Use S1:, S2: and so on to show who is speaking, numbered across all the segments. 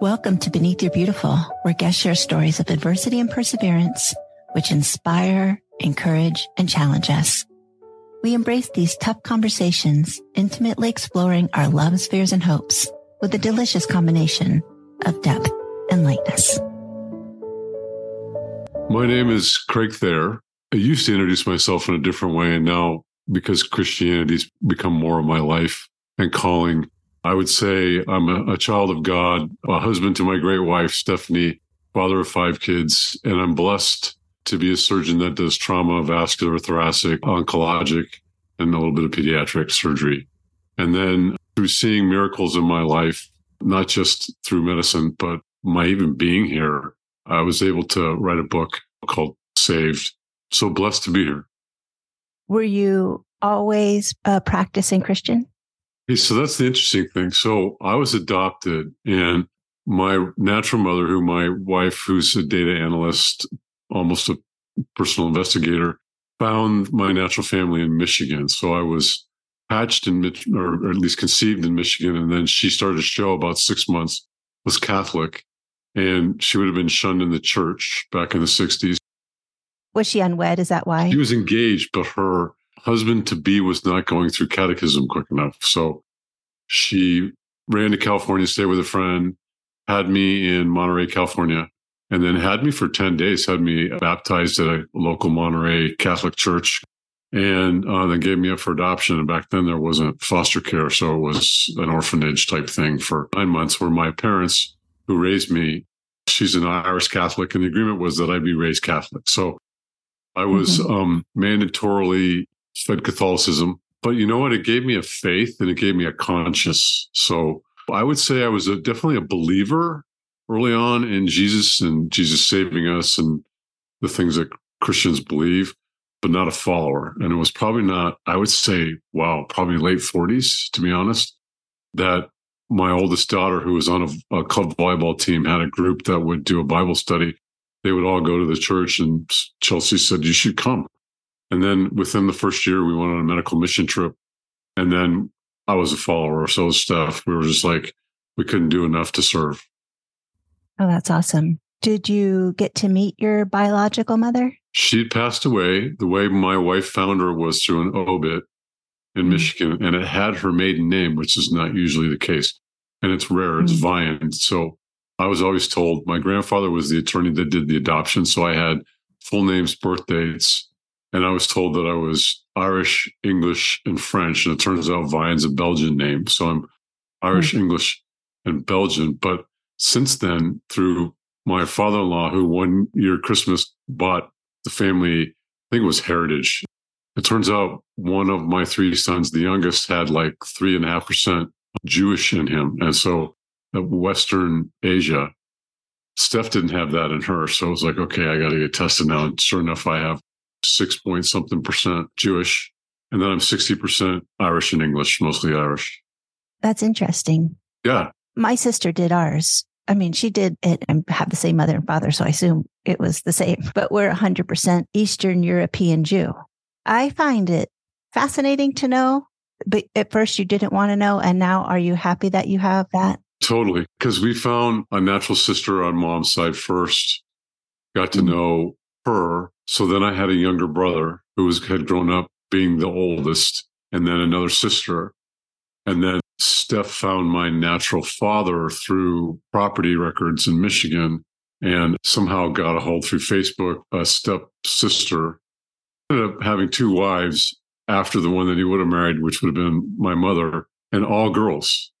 S1: Welcome to Beneath Your Beautiful, where guests share stories of adversity and perseverance, which inspire, encourage, and challenge us. We embrace these tough conversations, intimately exploring our loves, fears, and hopes with a delicious combination of depth and lightness.
S2: My name is Craig Thayer. I used to introduce myself in a different way, and now because Christianity's become more of my life and calling, I would say I'm a, a, child of God, a husband to my great wife, Stephanie, father of five kids, and I'm blessed to be a surgeon that does trauma, vascular, thoracic, oncologic, and a little bit of pediatric surgery. And then through seeing miracles in my life, not just through medicine, but my even being here, I was able to write a book called Saved. So blessed to be here.
S1: Were you always a practicing Christian?
S2: So that's the interesting thing. So I was adopted, and my natural mother, who my wife, who's a data analyst, almost a personal investigator, found my natural family in Michigan. So I was hatched in, or at least conceived in Michigan, and then she started a show about six months. Was Catholic, and she would have been shunned in the church back in the '60s.
S1: Was she unwed? Is that why?
S2: She was engaged, but her husband to be was not going through catechism quick enough. So she ran to California, stayed with a friend, had me in Monterey, California, and then had me for 10 days, had me baptized at a local Monterey Catholic church, and uh, then gave me up for adoption. And back then there wasn't foster care. So it was an orphanage type thing for nine months where my parents who raised me, she's an Irish Catholic, and the agreement was that I'd be raised Catholic. So I was mm-hmm. um, mandatorily fed Catholicism. But you know what? It gave me a faith and it gave me a conscience. So I would say I was a, definitely a believer early on in Jesus and Jesus saving us and the things that Christians believe, but not a follower. And it was probably not, I would say, wow, probably late 40s, to be honest, that my oldest daughter, who was on a, a club volleyball team, had a group that would do a Bible study. They would all go to the church, and Chelsea said, You should come. And then within the first year, we went on a medical mission trip. And then I was a follower. So stuff. We were just like, we couldn't do enough to serve.
S1: Oh, that's awesome. Did you get to meet your biological mother?
S2: She'd passed away. The way my wife found her was through an obit in mm-hmm. Michigan, and it had her maiden name, which is not usually the case. And it's rare, it's mm-hmm. Vian. So I was always told my grandfather was the attorney that did the adoption. So I had full names, birth dates, and I was told that I was Irish, English, and French. And it turns out Vian's a Belgian name. So I'm Irish, mm-hmm. English, and Belgian. But since then, through my father in law, who one year Christmas bought the family, I think it was Heritage. It turns out one of my three sons, the youngest, had like three and a half percent Jewish in him. And so Western Asia, Steph didn't have that in her. So I was like, okay, I got to get tested now. And sure enough, I have six point something percent Jewish. And then I'm 60% Irish and English, mostly Irish.
S1: That's interesting.
S2: Yeah.
S1: My sister did ours. I mean, she did it and have the same mother and father. So I assume it was the same, but we're 100% Eastern European Jew. I find it fascinating to know, but at first you didn't want to know. And now are you happy that you have that?
S2: Totally. Because we found a natural sister on mom's side first, got to mm-hmm. know her. So then I had a younger brother who was, had grown up being the oldest, and then another sister. And then Steph found my natural father through property records in Michigan and somehow got a hold through Facebook, a step sister. Ended up having two wives after the one that he would have married, which would have been my mother, and all girls.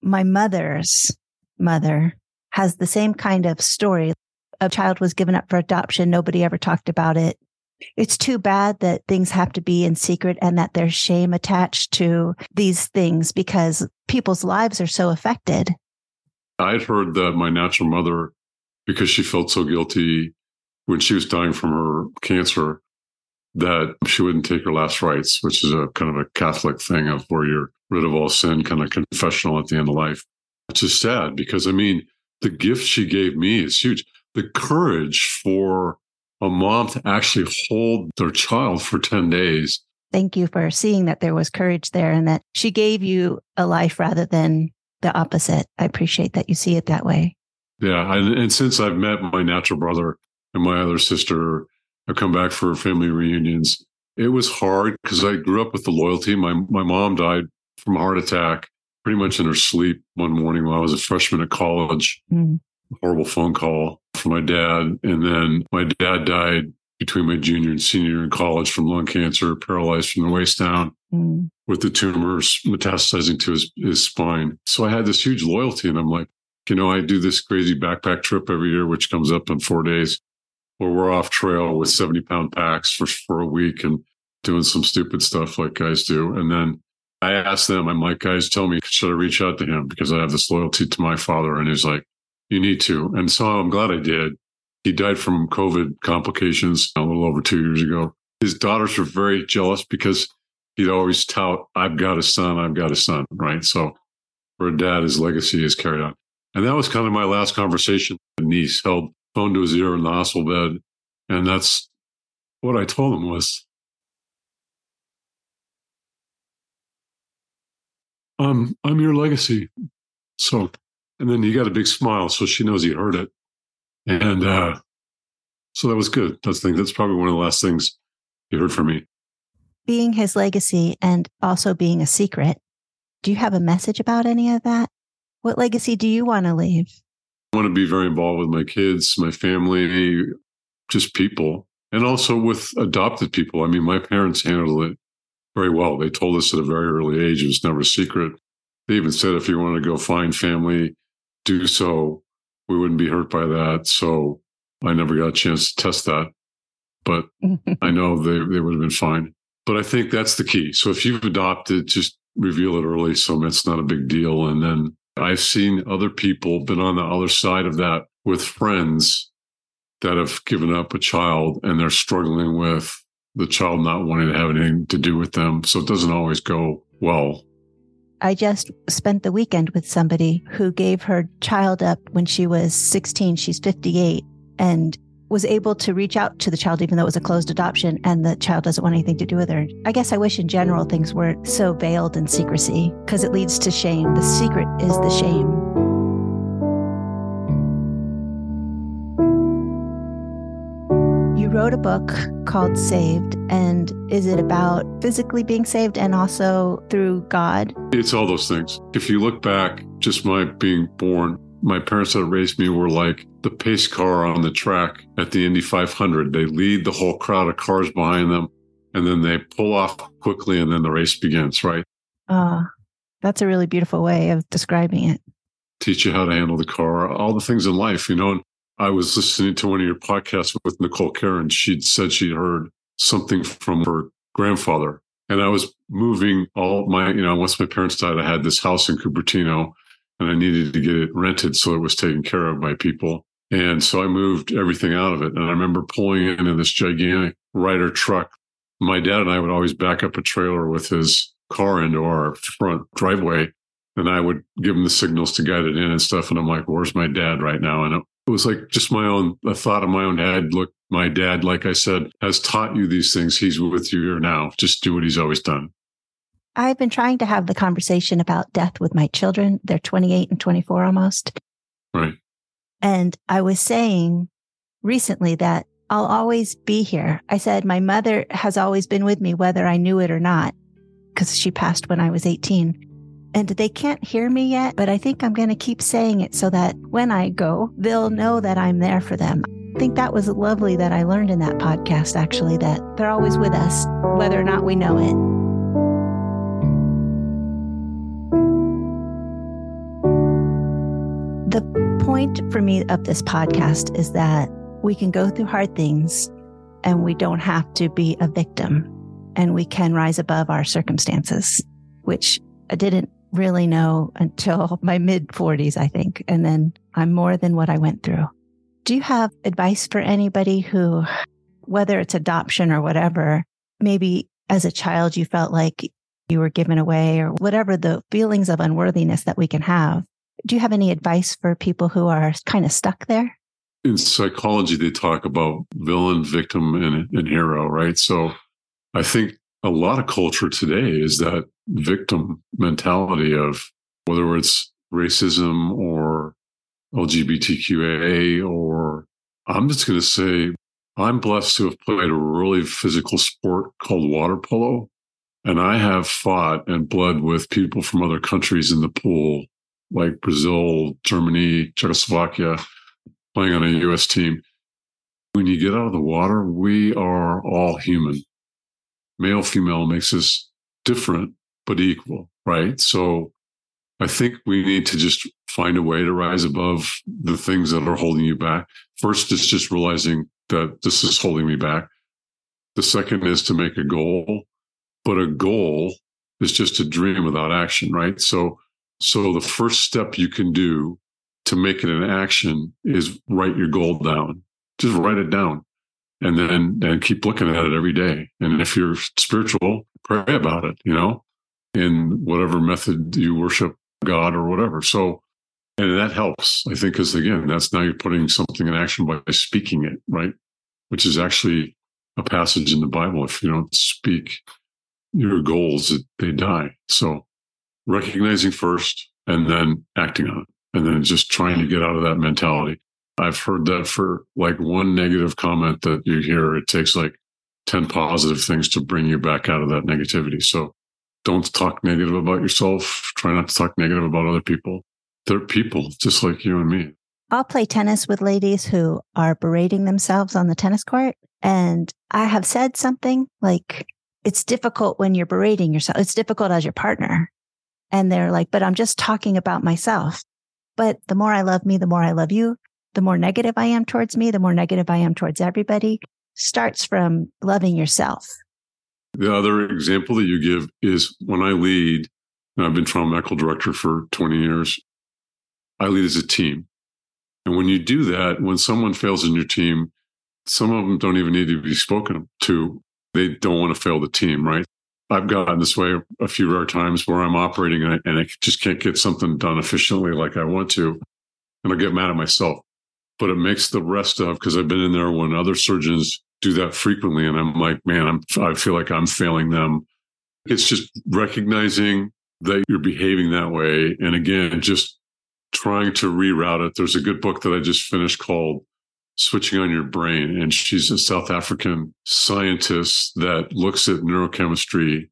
S1: My mother's mother has the same kind of story a child was given up for adoption. Nobody ever talked about it. It's too bad that things have to be in secret and that there's shame attached to these things because people's lives are so affected.
S2: I'd heard that my natural mother, because she felt so guilty when she was dying from her cancer, that she wouldn't take her last rites, which is a kind of a Catholic thing of where you're rid of all sin, kind of confessional at the end of life. Which is sad because I mean, the gift she gave me is huge the courage for a mom to actually hold their child for 10 days.
S1: Thank you for seeing that there was courage there and that she gave you a life rather than the opposite. I appreciate that you see it that way.
S2: Yeah. And, and since I've met my natural brother and my other sister, I've come back for family reunions. It was hard because I grew up with the loyalty. My my mom died from a heart attack pretty much in her sleep one morning while I was a freshman at college. Mm. Horrible phone call my dad. And then my dad died between my junior and senior year in college from lung cancer, paralyzed from the waist down mm. with the tumors metastasizing to his, his spine. So I had this huge loyalty. And I'm like, you know, I do this crazy backpack trip every year, which comes up in four days where we're off trail with 70 pound packs for, for a week and doing some stupid stuff like guys do. And then I asked them, I'm like, guys, tell me, should I reach out to him? Because I have this loyalty to my father. And he's like, you need to. And so I'm glad I did. He died from COVID complications a little over two years ago. His daughters were very jealous because he'd always tout, I've got a son, I've got a son, right? So for a dad, his legacy is carried on. And that was kind of my last conversation. A niece held phone to his ear in the hospital bed. And that's what I told him was, um, I'm your legacy. So, and then he got a big smile. So she knows he heard it. And uh, so that was good. That's the thing. That's probably one of the last things he heard from me.
S1: Being his legacy and also being a secret, do you have a message about any of that? What legacy do you want to leave?
S2: I want to be very involved with my kids, my family, just people, and also with adopted people. I mean, my parents handled it very well. They told us at a very early age it was never a secret. They even said if you want to go find family, do so. We wouldn't be hurt by that. So I never got a chance to test that, but I know they, they would have been fine. But I think that's the key. So if you've adopted, just reveal it early so it's not a big deal. And then I've seen other people been on the other side of that with friends that have given up a child and they're struggling with the child not wanting to have anything to do with them. So it doesn't always go well.
S1: I just spent the weekend with somebody who gave her child up when she was 16. She's 58 and was able to reach out to the child, even though it was a closed adoption, and the child doesn't want anything to do with her. I guess I wish in general things weren't so veiled in secrecy because it leads to shame. The secret is the shame. Wrote a book called Saved. And is it about physically being saved and also through God?
S2: It's all those things. If you look back, just my being born, my parents that raised me were like the pace car on the track at the Indy 500. They lead the whole crowd of cars behind them, and then they pull off quickly, and then the race begins, right?
S1: Ah, uh, that's a really beautiful way of describing it.
S2: Teach you how to handle the car, all the things in life, you know. And I was listening to one of your podcasts with Nicole Karen. She'd said she'd heard something from her grandfather. And I was moving all my, you know, once my parents died, I had this house in Cupertino and I needed to get it rented so it was taken care of by people. And so I moved everything out of it. And I remember pulling into this gigantic Ryder truck. My dad and I would always back up a trailer with his car into our front driveway. And I would give him the signals to guide it in and stuff. And I'm like, where's my dad right now? And it was like just my own a thought in my own head. Look, my dad, like I said, has taught you these things. He's with you here now. Just do what he's always done.
S1: I've been trying to have the conversation about death with my children. They're 28 and 24 almost.
S2: Right.
S1: And I was saying recently that I'll always be here. I said, my mother has always been with me, whether I knew it or not, because she passed when I was 18 and they can't hear me yet, but I think I'm going to keep saying it so that when I go, they'll know that I'm there for them. I think that was lovely that I learned in that podcast, actually, that they're always with us, whether or not we know it. The point for me of this podcast is that we can go through hard things and we don't have to be a victim and we can rise above our circumstances, which I didn't really know until my mid 40s, I think. And then I'm more than what I went through. Do you have advice for anybody who, whether it's adoption or whatever, maybe as a child you felt like you were given away or whatever the feelings of unworthiness that we can have? Do you have any advice for people who are kind of stuck there?
S2: In psychology, they talk about villain, victim, and, and hero, right? So I think a lot of culture today is that victim mentality of whether it's racism or LGBTQA, or I'm just going to say I'm blessed to have played a really physical sport called water polo. And I have fought and bled with people from other countries in the pool, like Brazil, Germany, Czechoslovakia, playing on a US team. When you get out of the water, we are all human. Male, female makes us different, but equal, right? So I think we need to just find a way to rise above the things that are holding you back. First is just realizing that this is holding me back. The second is to make a goal, but a goal is just a dream without action, right? So, so the first step you can do to make it an action is write your goal down. Just write it down and then and keep looking at it every day. And if you're spiritual, pray about it, you know, in whatever method you worship God or whatever. So, and that helps, I think, because again, that's now you're putting something in action by speaking it, right? Which is actually a passage in the Bible. If you don't speak your goals, they die. So, recognizing first and then acting on it, and then just trying to get out of that mentality. I've heard that for like one negative comment that you hear, it takes like 10 positive things to bring you back out of that negativity. So don't talk negative about yourself. Try not to talk negative about other people. They're people just like you and me.
S1: I'll play tennis with ladies who are berating themselves on the tennis court. And I have said something like, it's difficult when you're berating yourself. It's difficult as your partner. And they're like, but I'm just talking about myself. But the more I love me, the more I love you. The more negative I am towards me, the more negative I am towards everybody starts from loving yourself.
S2: The other example that you give is when I lead, and I've been trauma medical director for 20 years, I lead as a team. And when you do that, when someone fails in your team, some of them don't even need to be spoken to. They don't want to fail the team, right? I've gotten this way a few rare times where I'm operating and I, and I just can't get something done efficiently like I want to. And I get mad at myself. But it makes the rest of, because I've been in there when other surgeons do that frequently. And I'm like, man, I'm, I feel like I'm failing them. It's just recognizing that you're behaving that way. And again, just trying to reroute it. There's a good book that I just finished called Switching on Your Brain. And she's a South African scientist that looks at neurochemistry.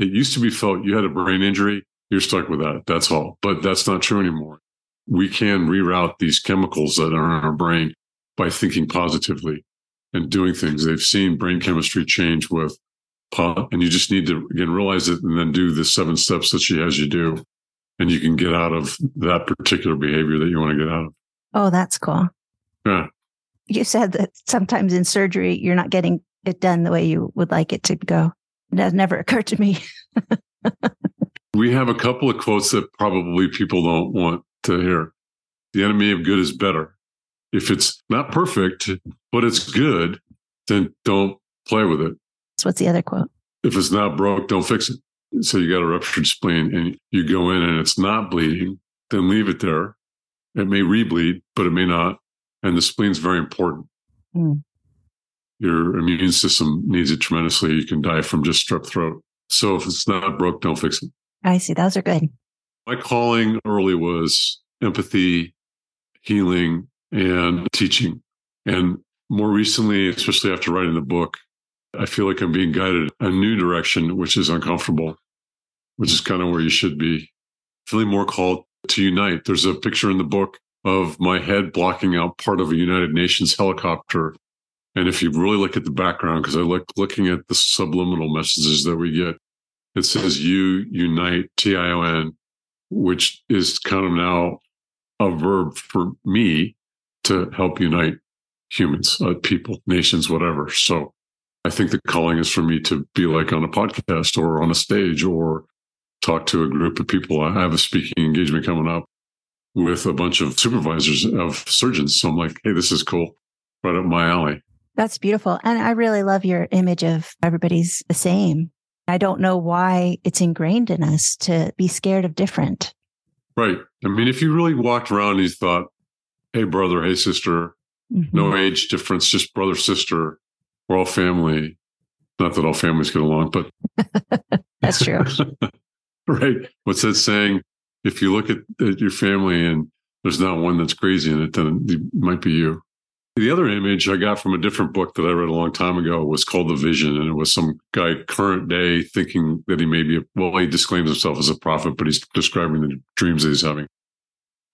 S2: It used to be felt you had a brain injury, you're stuck with that. That's all. But that's not true anymore. We can reroute these chemicals that are in our brain by thinking positively and doing things. They've seen brain chemistry change with pot, and you just need to again realize it and then do the seven steps that she has you do, and you can get out of that particular behavior that you want to get out of.
S1: Oh, that's cool.
S2: Yeah.
S1: You said that sometimes in surgery you're not getting it done the way you would like it to go. That never occurred to me.
S2: we have a couple of quotes that probably people don't want to hear. The enemy of good is better. If it's not perfect, but it's good, then don't play with it.
S1: So what's the other quote?
S2: If it's not broke, don't fix it. So you got a ruptured spleen and you go in and it's not bleeding, then leave it there. It may rebleed, but it may not. And the spleen's very important. Mm. Your immune system needs it tremendously. You can die from just strep throat. So if it's not broke, don't fix it.
S1: I see. Those are good.
S2: My calling early was empathy, healing, and teaching. And more recently, especially after writing the book, I feel like I'm being guided a new direction, which is uncomfortable, which is kind of where you should be. Feeling more called to unite. There's a picture in the book of my head blocking out part of a United Nations helicopter. And if you really look at the background, because I look looking at the subliminal messages that we get, it says you unite T I O N, which is kind of now a verb for me to help unite humans, uh, people, nations, whatever. So I think the calling is for me to be like on a podcast or on a stage or talk to a group of people. I have a speaking engagement coming up with a bunch of supervisors of surgeons. So I'm like, hey, this is cool. Right up my alley.
S1: That's beautiful. And I really love your image of everybody's the same. I don't know why it's ingrained in us to be scared of different.
S2: Right. I mean, if you really walked around and you thought, hey, brother, hey, sister, mm-hmm. no age difference, just brother, sister. We're all family. Not that all families get along, but
S1: that's true.
S2: right. What's that saying? if you look at, at your family and there's not one that's crazy in it, then it might be you. The other image I got from a different book that I read a long time ago was called The Vision. And it was some guy current day thinking that he may be, a, well, he disclaims himself as a prophet, but he's describing the dreams that he's having.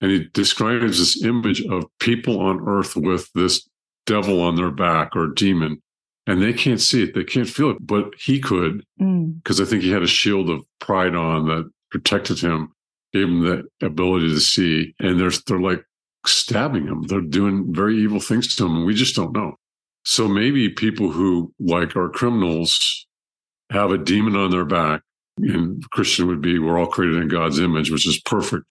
S2: And he describes this image of people on earth with this devil on their back or demon, and they can't see it. They can't feel it, but he could because mm. I think he had a shield of pride on that protected him, gave him the ability to see. And they're, they're like stabbing him. They're doing very evil things to him, we just don't know. So maybe people who like are criminals have a demon on their back, and Christian would be we're all created in God's image, which is perfect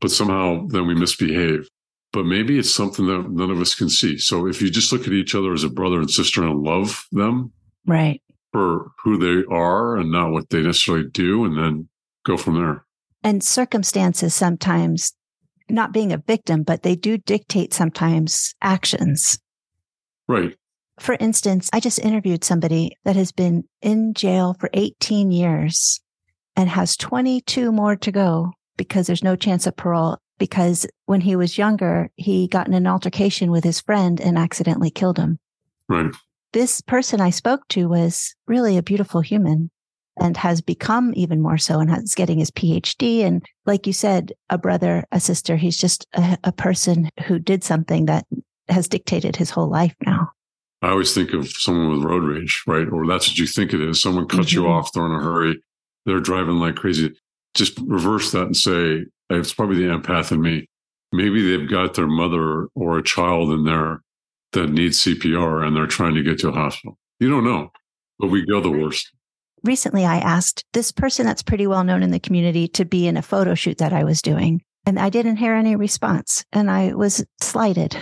S2: but somehow then we misbehave. But maybe it's something that none of us can see. So if you just look at each other as a brother and sister and love them,
S1: right,
S2: for who they are and not what they necessarily do, and then go from there.
S1: And circumstances sometimes not being a victim, but they do dictate sometimes actions.
S2: Right.
S1: For instance, I just interviewed somebody that has been in jail for 18 years and has 22 more to go because there's no chance of parole. Because when he was younger, he got in an altercation with his friend and accidentally killed him.
S2: Right.
S1: This person I spoke to was really a beautiful human and has become even more so and is getting his PhD. And like you said, a brother, a sister, he's just a, a person who did something that has dictated his whole life now.
S2: I always think of someone with road rage, right? Or that's what you think it is. Someone cuts mm-hmm. you off, they're in a hurry, they're driving like crazy just reverse that and say, it's probably the empath in me. Maybe they've got their mother or a child in there that needs CPR and they're trying to get to a hospital. You don't know, but we go the worst.
S1: Recently, I asked this person that's pretty well known in the community to be in a photo shoot that I was doing, and I didn't hear any response, and I was slighted.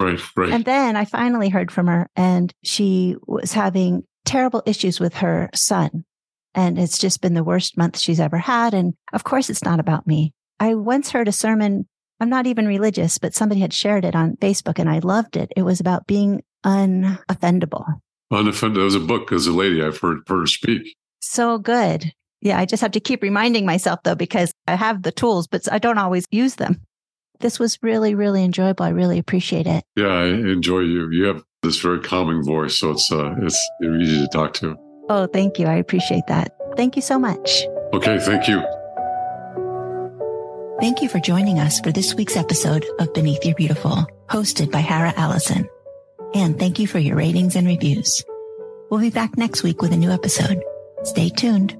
S2: Right, right.
S1: And then I finally heard from her, and she was having terrible issues with her son. And it's just been the worst month she's ever had. And of course, it's not about me. I once heard a sermon. I'm not even religious, but somebody had shared it on Facebook and I loved it. It was about being unoffendable.
S2: Unoffendable. It was a book as a lady. I've heard her speak.
S1: So good. Yeah. I just have to keep reminding myself though, because I have the tools, but I don't always use them. This was really, really enjoyable. I really appreciate it.
S2: Yeah. I enjoy you. You have this very calming voice. So it's, uh, it's easy to talk to.
S1: Oh, thank you. I appreciate that. Thank you so much.
S2: Okay, thank you.
S1: Thank you for joining us for this week's episode of Beneath Your Beautiful, hosted by Hara Allison. And thank you for your ratings and reviews. We'll be back next week with a new episode. Stay tuned.